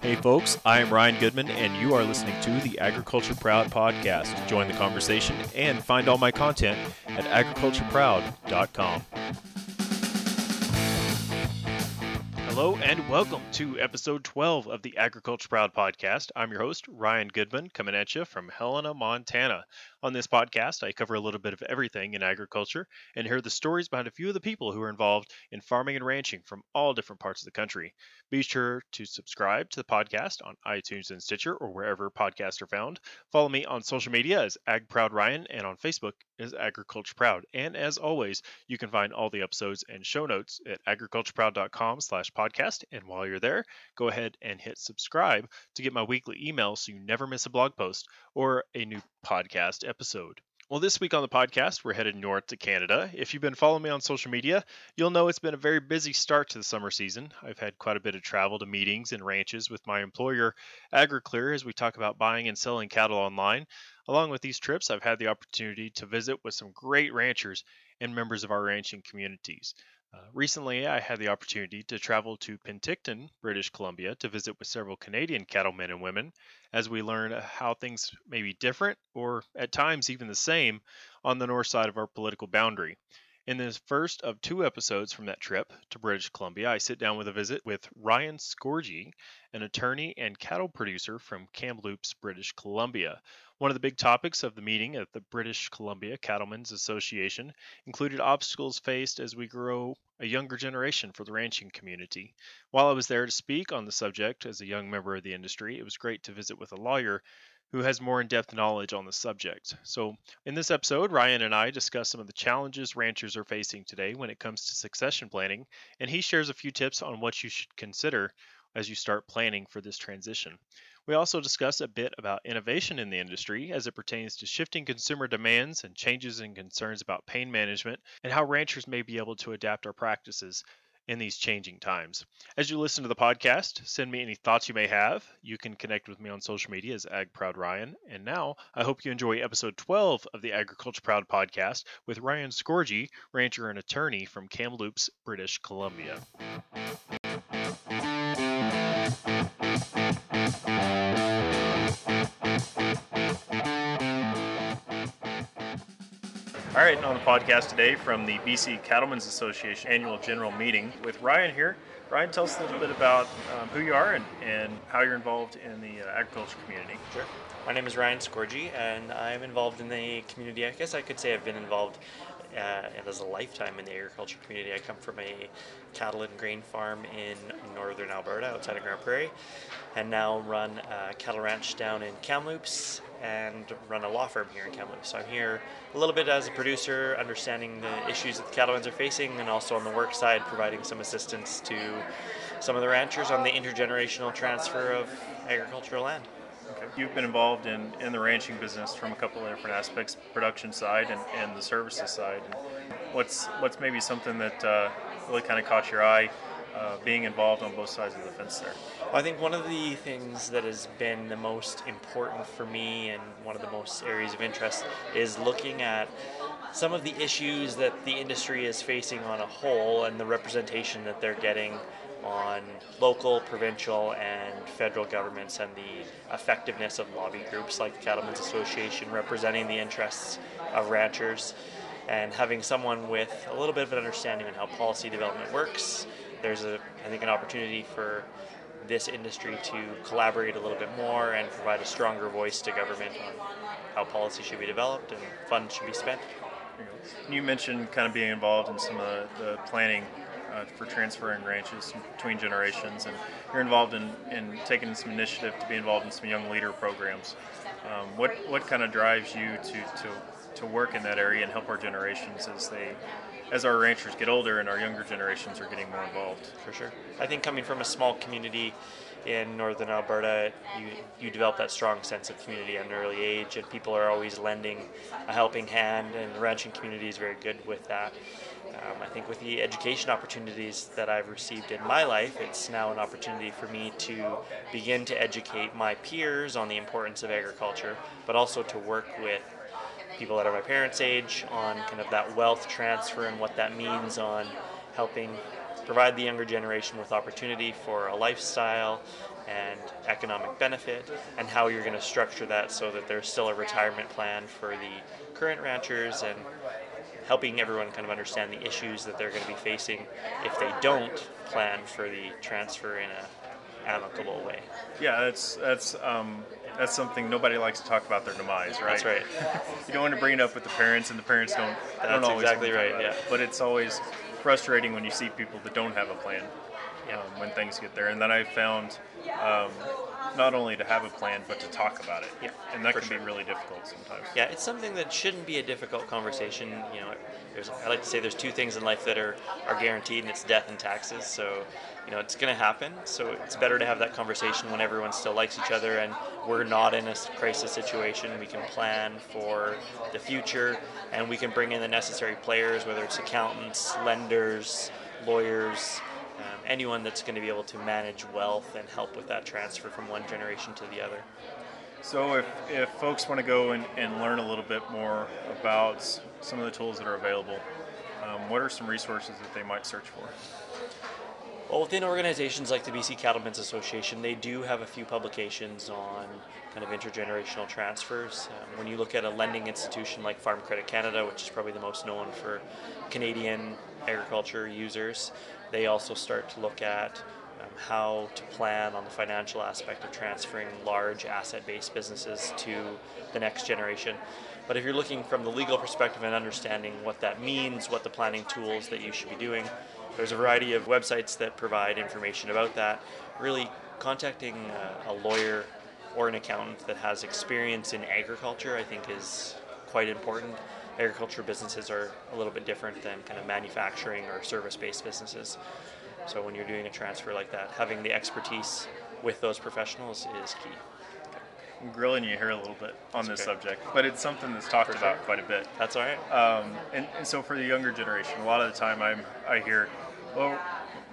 Hey, folks, I am Ryan Goodman, and you are listening to the Agriculture Proud podcast. Join the conversation and find all my content at agricultureproud.com. Hello, and welcome to episode 12 of the Agriculture Proud podcast. I'm your host, Ryan Goodman, coming at you from Helena, Montana. On this podcast, I cover a little bit of everything in agriculture and hear the stories behind a few of the people who are involved in farming and ranching from all different parts of the country. Be sure to subscribe to the podcast on iTunes and Stitcher or wherever podcasts are found. Follow me on social media as Ag Proud Ryan and on Facebook as Agriculture Proud. And as always, you can find all the episodes and show notes at agricultureproud.com slash podcast. And while you're there, go ahead and hit subscribe to get my weekly email so you never miss a blog post or a new podcast episode. Well, this week on the podcast, we're headed north to Canada. If you've been following me on social media, you'll know it's been a very busy start to the summer season. I've had quite a bit of travel to meetings and ranches with my employer, AgriClear, as we talk about buying and selling cattle online. Along with these trips, I've had the opportunity to visit with some great ranchers and members of our ranching communities. Uh, recently, I had the opportunity to travel to Penticton, British Columbia, to visit with several Canadian cattlemen and women as we learn how things may be different or at times even the same on the north side of our political boundary. In this first of two episodes from that trip to British Columbia, I sit down with a visit with Ryan Scorgie, an attorney and cattle producer from Kamloops, British Columbia. One of the big topics of the meeting at the British Columbia Cattlemen's Association included obstacles faced as we grow a younger generation for the ranching community. While I was there to speak on the subject as a young member of the industry, it was great to visit with a lawyer who has more in depth knowledge on the subject. So, in this episode, Ryan and I discuss some of the challenges ranchers are facing today when it comes to succession planning, and he shares a few tips on what you should consider as you start planning for this transition. We also discuss a bit about innovation in the industry as it pertains to shifting consumer demands and changes in concerns about pain management and how ranchers may be able to adapt our practices in these changing times. As you listen to the podcast, send me any thoughts you may have. You can connect with me on social media as Ag Proud Ryan. And now I hope you enjoy episode 12 of the Agriculture Proud podcast with Ryan Scorgie, rancher and attorney from Kamloops, British Columbia. All right, on the podcast today from the BC Cattlemen's Association annual general meeting with Ryan here. Ryan, tell us a little bit about um, who you are and, and how you're involved in the uh, agriculture community. Sure. My name is Ryan Scorgie, and I'm involved in the community. I guess I could say I've been involved uh, and as a lifetime in the agriculture community. I come from a cattle and grain farm in northern Alberta outside of Grande Prairie and now run a cattle ranch down in Kamloops and run a law firm here in Kamloops. So I'm here a little bit as a producer, understanding the issues that the cattlemen's are facing, and also on the work side, providing some assistance to some of the ranchers on the intergenerational transfer of agricultural land. Okay. You've been involved in, in the ranching business from a couple of different aspects, production side and, and the services side. And what's what's maybe something that uh, really kind of caught your eye uh, being involved on both sides of the fence there? I think one of the things that has been the most important for me and one of the most areas of interest is looking at some of the issues that the industry is facing on a whole and the representation that they're getting on local, provincial, and federal governments and the effectiveness of lobby groups like the Cattlemen's Association representing the interests of ranchers and having someone with a little bit of an understanding on how policy development works there's a I think an opportunity for this industry to collaborate a little bit more and provide a stronger voice to government on how policy should be developed and funds should be spent. You mentioned kind of being involved in some of the planning uh, for transferring ranches between generations, and you're involved in, in taking some initiative to be involved in some young leader programs. Um, what what kind of drives you to, to to work in that area and help our generations as they as our ranchers get older and our younger generations are getting more involved. For sure. I think coming from a small community in northern Alberta, you, you develop that strong sense of community at an early age, and people are always lending a helping hand, and the ranching community is very good with that. Um, I think with the education opportunities that I've received in my life, it's now an opportunity for me to begin to educate my peers on the importance of agriculture, but also to work with people that are my parents' age on kind of that wealth transfer and what that means on helping provide the younger generation with opportunity for a lifestyle and economic benefit, and how you're going to structure that so that there's still a retirement plan for the current ranchers and helping everyone kind of understand the issues that they're going to be facing if they don't plan for the transfer in a way. Yeah, that's that's um, that's something nobody likes to talk about their demise, right? That's right. you don't want to bring it up with the parents, and the parents don't. That's don't always exactly want to talk right, about it. yeah. But it's always frustrating when you see people that don't have a plan Yeah. um, when things get there. And then I found um, not only to have a plan, but to talk about it. Yeah, and that can sure. be really difficult sometimes. Yeah, it's something that shouldn't be a difficult conversation. You know, there's I like to say there's two things in life that are, are guaranteed, and it's death and taxes. So, you know, it's going to happen. So it's better to have that conversation when everyone still likes each other and we're not in a crisis situation. We can plan for the future, and we can bring in the necessary players, whether it's accountants, lenders, lawyers. Um, anyone that's going to be able to manage wealth and help with that transfer from one generation to the other. So if, if folks want to go and, and learn a little bit more about some of the tools that are available, um, what are some resources that they might search for? Well, within organizations like the BC Cattlemen's Association, they do have a few publications on kind of intergenerational transfers. Um, when you look at a lending institution like Farm Credit Canada, which is probably the most known for Canadian agriculture users, they also start to look at um, how to plan on the financial aspect of transferring large asset based businesses to the next generation. But if you're looking from the legal perspective and understanding what that means, what the planning tools that you should be doing, there's a variety of websites that provide information about that. Really, contacting uh, a lawyer or an accountant that has experience in agriculture, I think, is quite important. Agriculture businesses are a little bit different than kind of manufacturing or service based businesses. So, when you're doing a transfer like that, having the expertise with those professionals is key. I'm grilling you here a little bit on That's this okay. subject, but it's something that's talked For about sure. quite a bit. That's all right. Um, and, and so for the younger generation, a lot of the time I'm, I hear, well,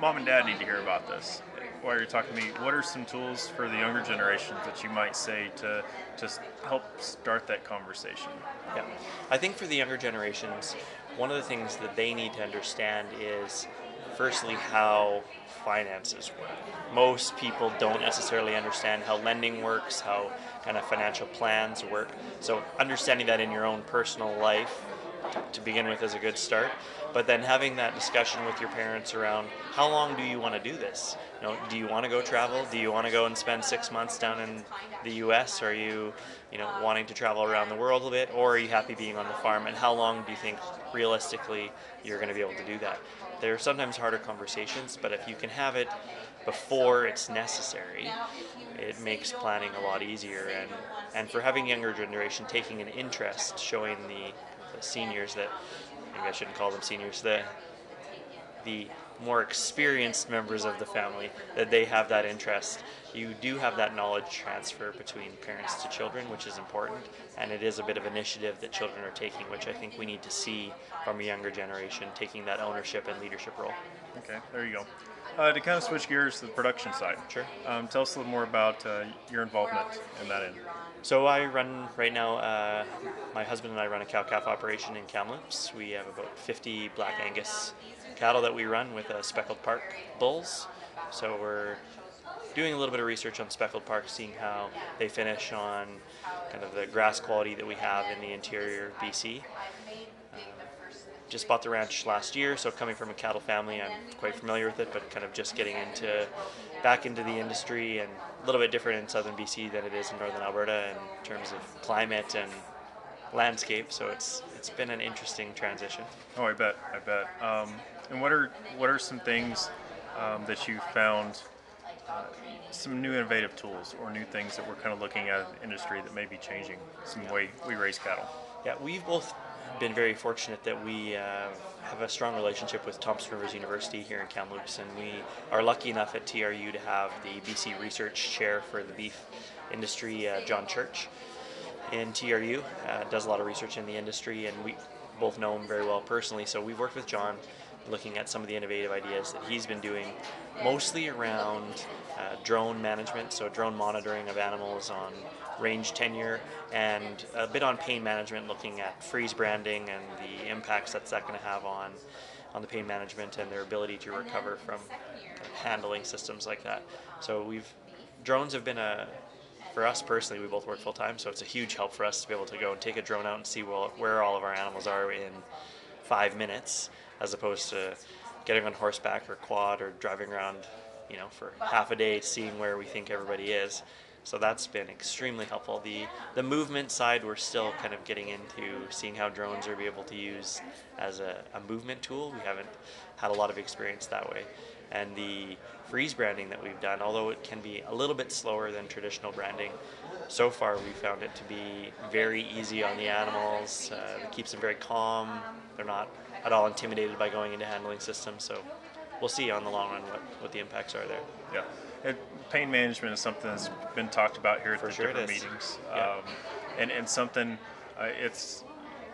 mom and dad need to hear about this. While you're talking to me, what are some tools for the younger generations that you might say to just help start that conversation? Yeah. I think for the younger generations, one of the things that they need to understand is firstly how finances work. Most people don't necessarily understand how lending works, how kind of financial plans work. So understanding that in your own personal life to begin with is a good start. But then having that discussion with your parents around how long do you want to do this? You know, do you want to go travel? Do you want to go and spend six months down in the U.S.? Are you, you know, wanting to travel around the world a bit, or are you happy being on the farm? And how long do you think realistically you're going to be able to do that? They're sometimes harder conversations, but if you can have it before it's necessary, it makes planning a lot easier. And and for having younger generation taking an interest, showing the, the seniors that maybe I shouldn't call them seniors, the the more experienced members of the family that they have that interest. You do have that knowledge transfer between parents to children, which is important, and it is a bit of initiative that children are taking, which I think we need to see from a younger generation taking that ownership and leadership role. Okay, there you go. Uh, to kind of switch gears to the production side, Sure. um, tell us a little more about uh, your involvement in that end. So I run right now. Uh, my husband and I run a cow calf operation in Kamloops. We have about 50 Black Angus cattle that we run with uh, speckled park bulls. So we're doing a little bit of research on speckled park, seeing how they finish on kind of the grass quality that we have in the interior of BC. Um, just bought the ranch last year, so coming from a cattle family, I'm quite familiar with it, but kind of just getting into back into the industry and a little bit different in southern BC than it is in northern Alberta in terms of climate and landscape. So it's it's been an interesting transition. Oh, I bet, I bet. Um, and what are what are some things um, that you found, uh, some new innovative tools or new things that we're kind of looking at in the industry that may be changing some way we raise cattle? Yeah, we've both been very fortunate that we uh, have a strong relationship with Thompson Rivers University here in Kamloops, and we are lucky enough at TRU to have the BC Research Chair for the beef industry, uh, John Church, in TRU. Uh, does a lot of research in the industry, and we both know him very well personally. So we've worked with John, looking at some of the innovative ideas that he's been doing, mostly around uh, drone management, so drone monitoring of animals on range tenure, and a bit on pain management, looking at freeze branding and the impacts that's that going to have on on the pain management and their ability to recover from handling systems like that. So we've drones have been a for us personally, we both work full time, so it's a huge help for us to be able to go and take a drone out and see where, where all of our animals are in five minutes, as opposed to getting on horseback or quad or driving around, you know, for half a day, seeing where we think everybody is. So that's been extremely helpful. The the movement side, we're still kind of getting into seeing how drones are be able to use as a, a movement tool. We haven't had a lot of experience that way. And the freeze branding that we've done, although it can be a little bit slower than traditional branding, so far we found it to be very easy on the animals. Uh, it keeps them very calm. They're not at all intimidated by going into handling systems. So we'll see on the long run what, what the impacts are there. Yeah. Pain management is something that's been talked about here at For the sure different meetings. Yeah. Um, and, and something, uh, it's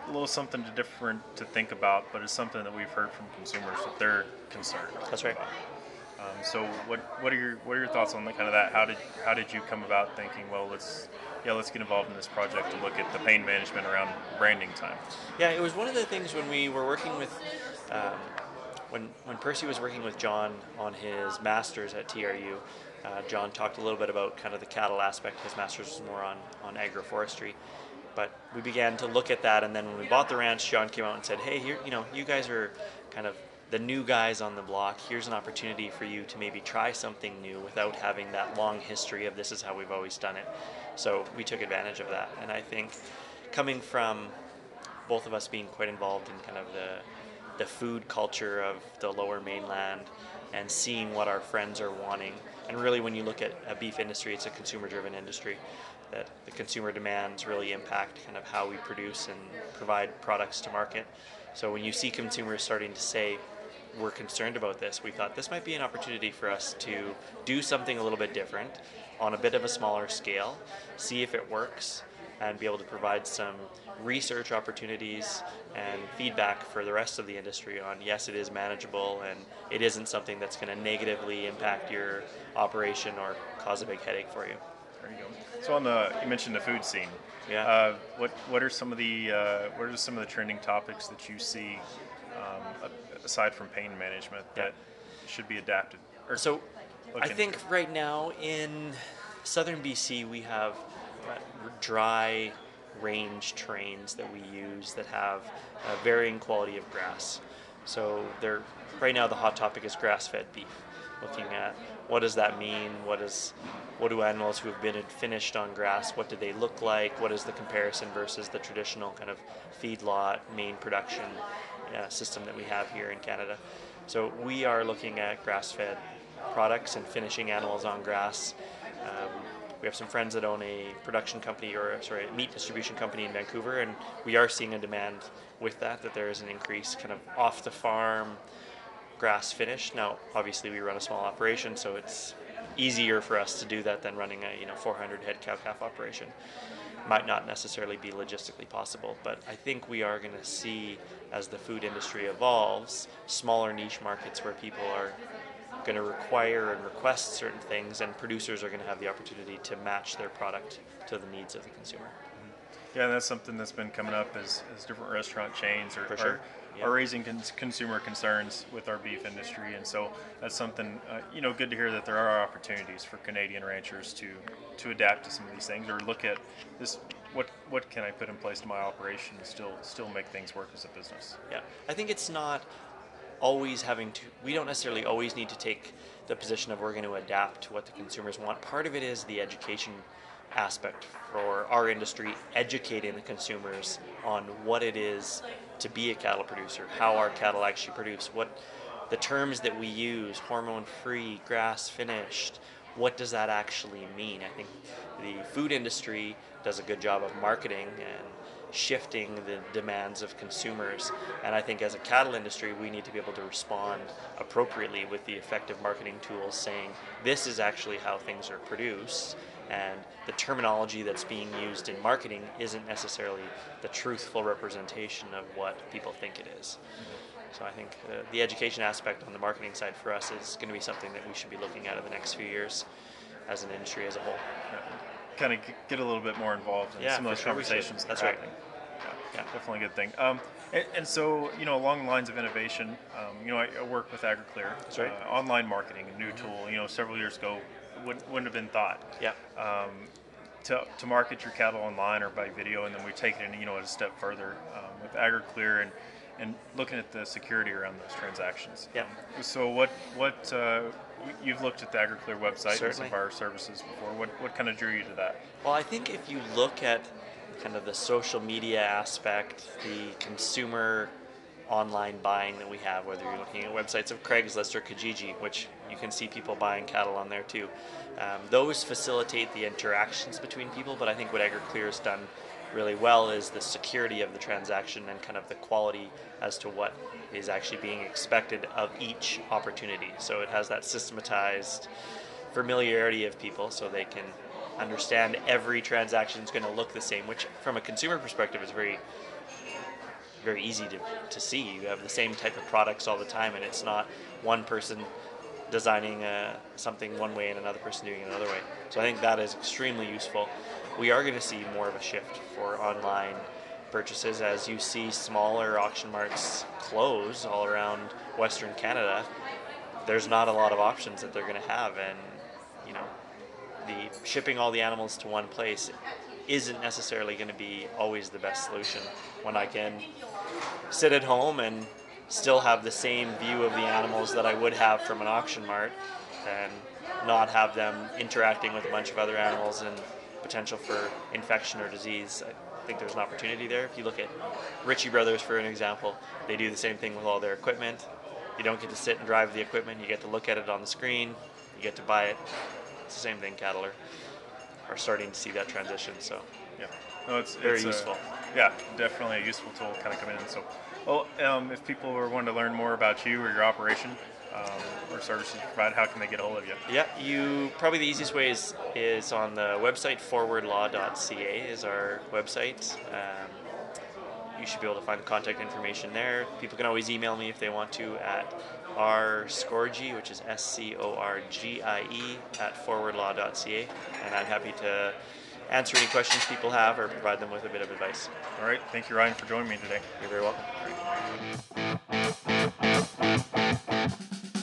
a little something to different to think about, but it's something that we've heard from consumers that they're concerned. That's right. about. Um, so what what are your what are your thoughts on the kind of that? How did how did you come about thinking? Well, let's yeah, let's get involved in this project to look at the pain management around branding time. Yeah, it was one of the things when we were working with, um, when when Percy was working with John on his masters at TRU. Uh, John talked a little bit about kind of the cattle aspect. His masters was more on on agroforestry, but we began to look at that. And then when we bought the ranch, John came out and said, "Hey, here, you know, you guys are kind of the new guys on the block. Here's an opportunity for you to maybe try something new without having that long history of this is how we've always done it." So we took advantage of that, and I think coming from both of us being quite involved in kind of the the food culture of the lower mainland and seeing what our friends are wanting. And really, when you look at a beef industry, it's a consumer driven industry that the consumer demands really impact kind of how we produce and provide products to market. So when you see consumers starting to say, we're concerned about this, we thought this might be an opportunity for us to do something a little bit different on a bit of a smaller scale, see if it works, and be able to provide some research opportunities and feedback for the rest of the industry on yes, it is manageable and it isn't something that's going to negatively impact your operation or cause a big headache for you. There you go. So on the you mentioned the food scene. Yeah. Uh, what what are some of the uh, what are some of the trending topics that you see um, aside from pain management Yeah. that should be adapted? Or So I think right now in southern BC we have dry range trains that we use that have a varying quality of grass. So they're right now the hot topic is grass-fed beef. Looking at what does that mean? What is what do animals who have been finished on grass? What do they look like? What is the comparison versus the traditional kind of feedlot main production uh, system that we have here in Canada? So we are looking at grass-fed products and finishing animals on grass. Um, we have some friends that own a production company or sorry, a meat distribution company in Vancouver, and we are seeing a demand with that. That there is an increase, kind of off the farm, grass finish. Now, obviously, we run a small operation, so it's easier for us to do that than running a you know 400 head cow calf operation. Might not necessarily be logistically possible, but I think we are going to see as the food industry evolves, smaller niche markets where people are going to require and request certain things, and producers are going to have the opportunity to match their product to the needs of the consumer. Yeah, that's something that's been coming up as, as different restaurant chains are, sure. are, Yeah. are raising cons- consumer concerns with our beef industry, and so that's something uh, you know good to hear that there are opportunities for Canadian ranchers to to adapt to some of these things or look at this. What what can I put in place to my operation and still still make things work as a business? Yeah, I think it's not always having to. We don't necessarily always need to take the position of we're going to adapt to what the consumers want. Part of it is the education aspect for our industry, educating the consumers on what it is to be a cattle producer, how our cattle actually produce, what the terms that we use, hormone free, grass finished, what does that actually mean? I think the food industry does a good job of marketing and shifting the demands of consumers. And I think as a cattle industry, we need to be able to respond appropriately with the effective marketing tools saying this is actually how things are produced. And the terminology that's being used in marketing isn't necessarily the truthful representation of what people think it is. So I think uh, the education aspect on the marketing side for us is going to be something that we should be looking at in the next few years as an industry as a whole. Kind of get a little bit more involved in Yeah, some of those sure conversations. that That's right. Yeah, Yeah. definitely a good thing. Um, and, and so, you know, along the lines of innovation, um, you know, I, I work with AgriClear, That's right. Mm-hmm. uh, online marketing, a new tool. You know, several years ago, wouldn't, wouldn't have been thought. Yeah. Um, to, to market your cattle online or by video, and then we take it, you know, a step further um, with AgriClear and and looking at the security around those transactions. Yeah. Um, so what what uh, you've looked at the AgriClear website Certainly. and some of our services before. What what kind of drew you to that? Well, I think if you look at kind of the social media aspect, the consumer online buying that we have, whether you're looking at websites of Craigslist or Kijiji, which you can see people buying cattle on there too, um, those facilitate the interactions between people. But I think what AgriClear has done really well is the security of the transaction and kind of the quality as to what is actually being expected of each opportunity. So it has that systematized familiarity of people so they can understand every transaction is going to look the same, which from a consumer perspective is very very easy to, to see. You have the same type of products all the time, and it's not one person designing uh, something one way and another person doing it another way. So I think that is extremely useful. We are going to see more of a shift for online purchases as you see smaller auction marts close all around Western Canada. There's not a lot of options that they're going to have, and you know, the shipping all the animals to one place isn't necessarily going to be always the best solution when I can sit at home and still have the same view of the animals that I would have from an auction mart and not have them interacting with a bunch of other animals and potential for infection or disease. I think there's an opportunity there. If you look at Ritchie Brothers, for an example, they do the same thing with all their equipment. You don't get to sit and drive the equipment, you get to look at it on the screen, you get to buy it. It's the same thing, cattle are, are starting to see that transition. So Yeah. No, it's Very it's a- useful. yeah, definitely a useful tool kind of coming in. So, well, um, if people were wanting to learn more about you or your operation um, or services you provide, how can they get a hold of you? Yeah, you probably the easiest way is, is on the website forwardlaw.ca is our website. Um, you should be able to find the contact information there. People can always email me if they want to at rscorgie, which is S C O R G I E, at forwardlaw.ca, and I'm happy to answer any questions people have or provide them with a bit of advice. All right. Thank you, Ryan, for joining me today. You're very welcome.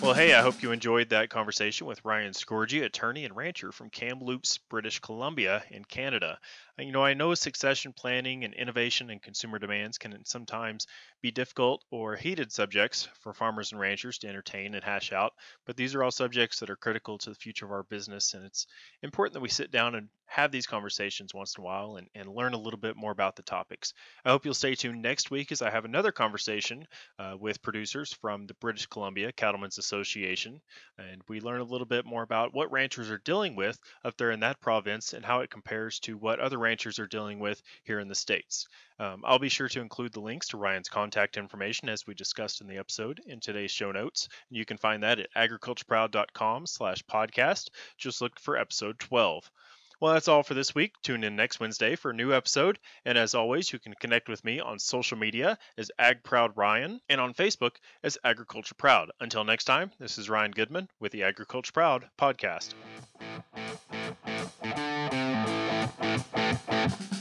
Well, hey, I hope you enjoyed that conversation with Ryan Scorgie, attorney and rancher from Kamloops, British Columbia, in Canada. You know, I know succession planning and innovation and consumer demands can sometimes be difficult or heated subjects for farmers and ranchers to entertain and hash out, but these are all subjects that are critical to the future of our business, and it's important that we sit down and have these conversations once in a while and, and learn a little bit more about the topics. I hope you'll stay tuned next week as I have another conversation uh, with producers from the British Columbia Cattlemen's Association, and we learn a little bit more about what ranchers are dealing with up there in that province and how it compares to what other ranchers are dealing with here in the States. Um, I'll be sure to include the links to Ryan's contact information as we discussed in the episode in today's show notes. And you can find that at agricultureproud.com slash podcast. Just look for episode 12. Well, that's all for this week. Tune in next Wednesday for a new episode. And as always, you can connect with me on social media as AgProudRyan and on Facebook as Agriculture Proud. Until next time, this is Ryan Goodman with the Agriculture Proud podcast. Yeah.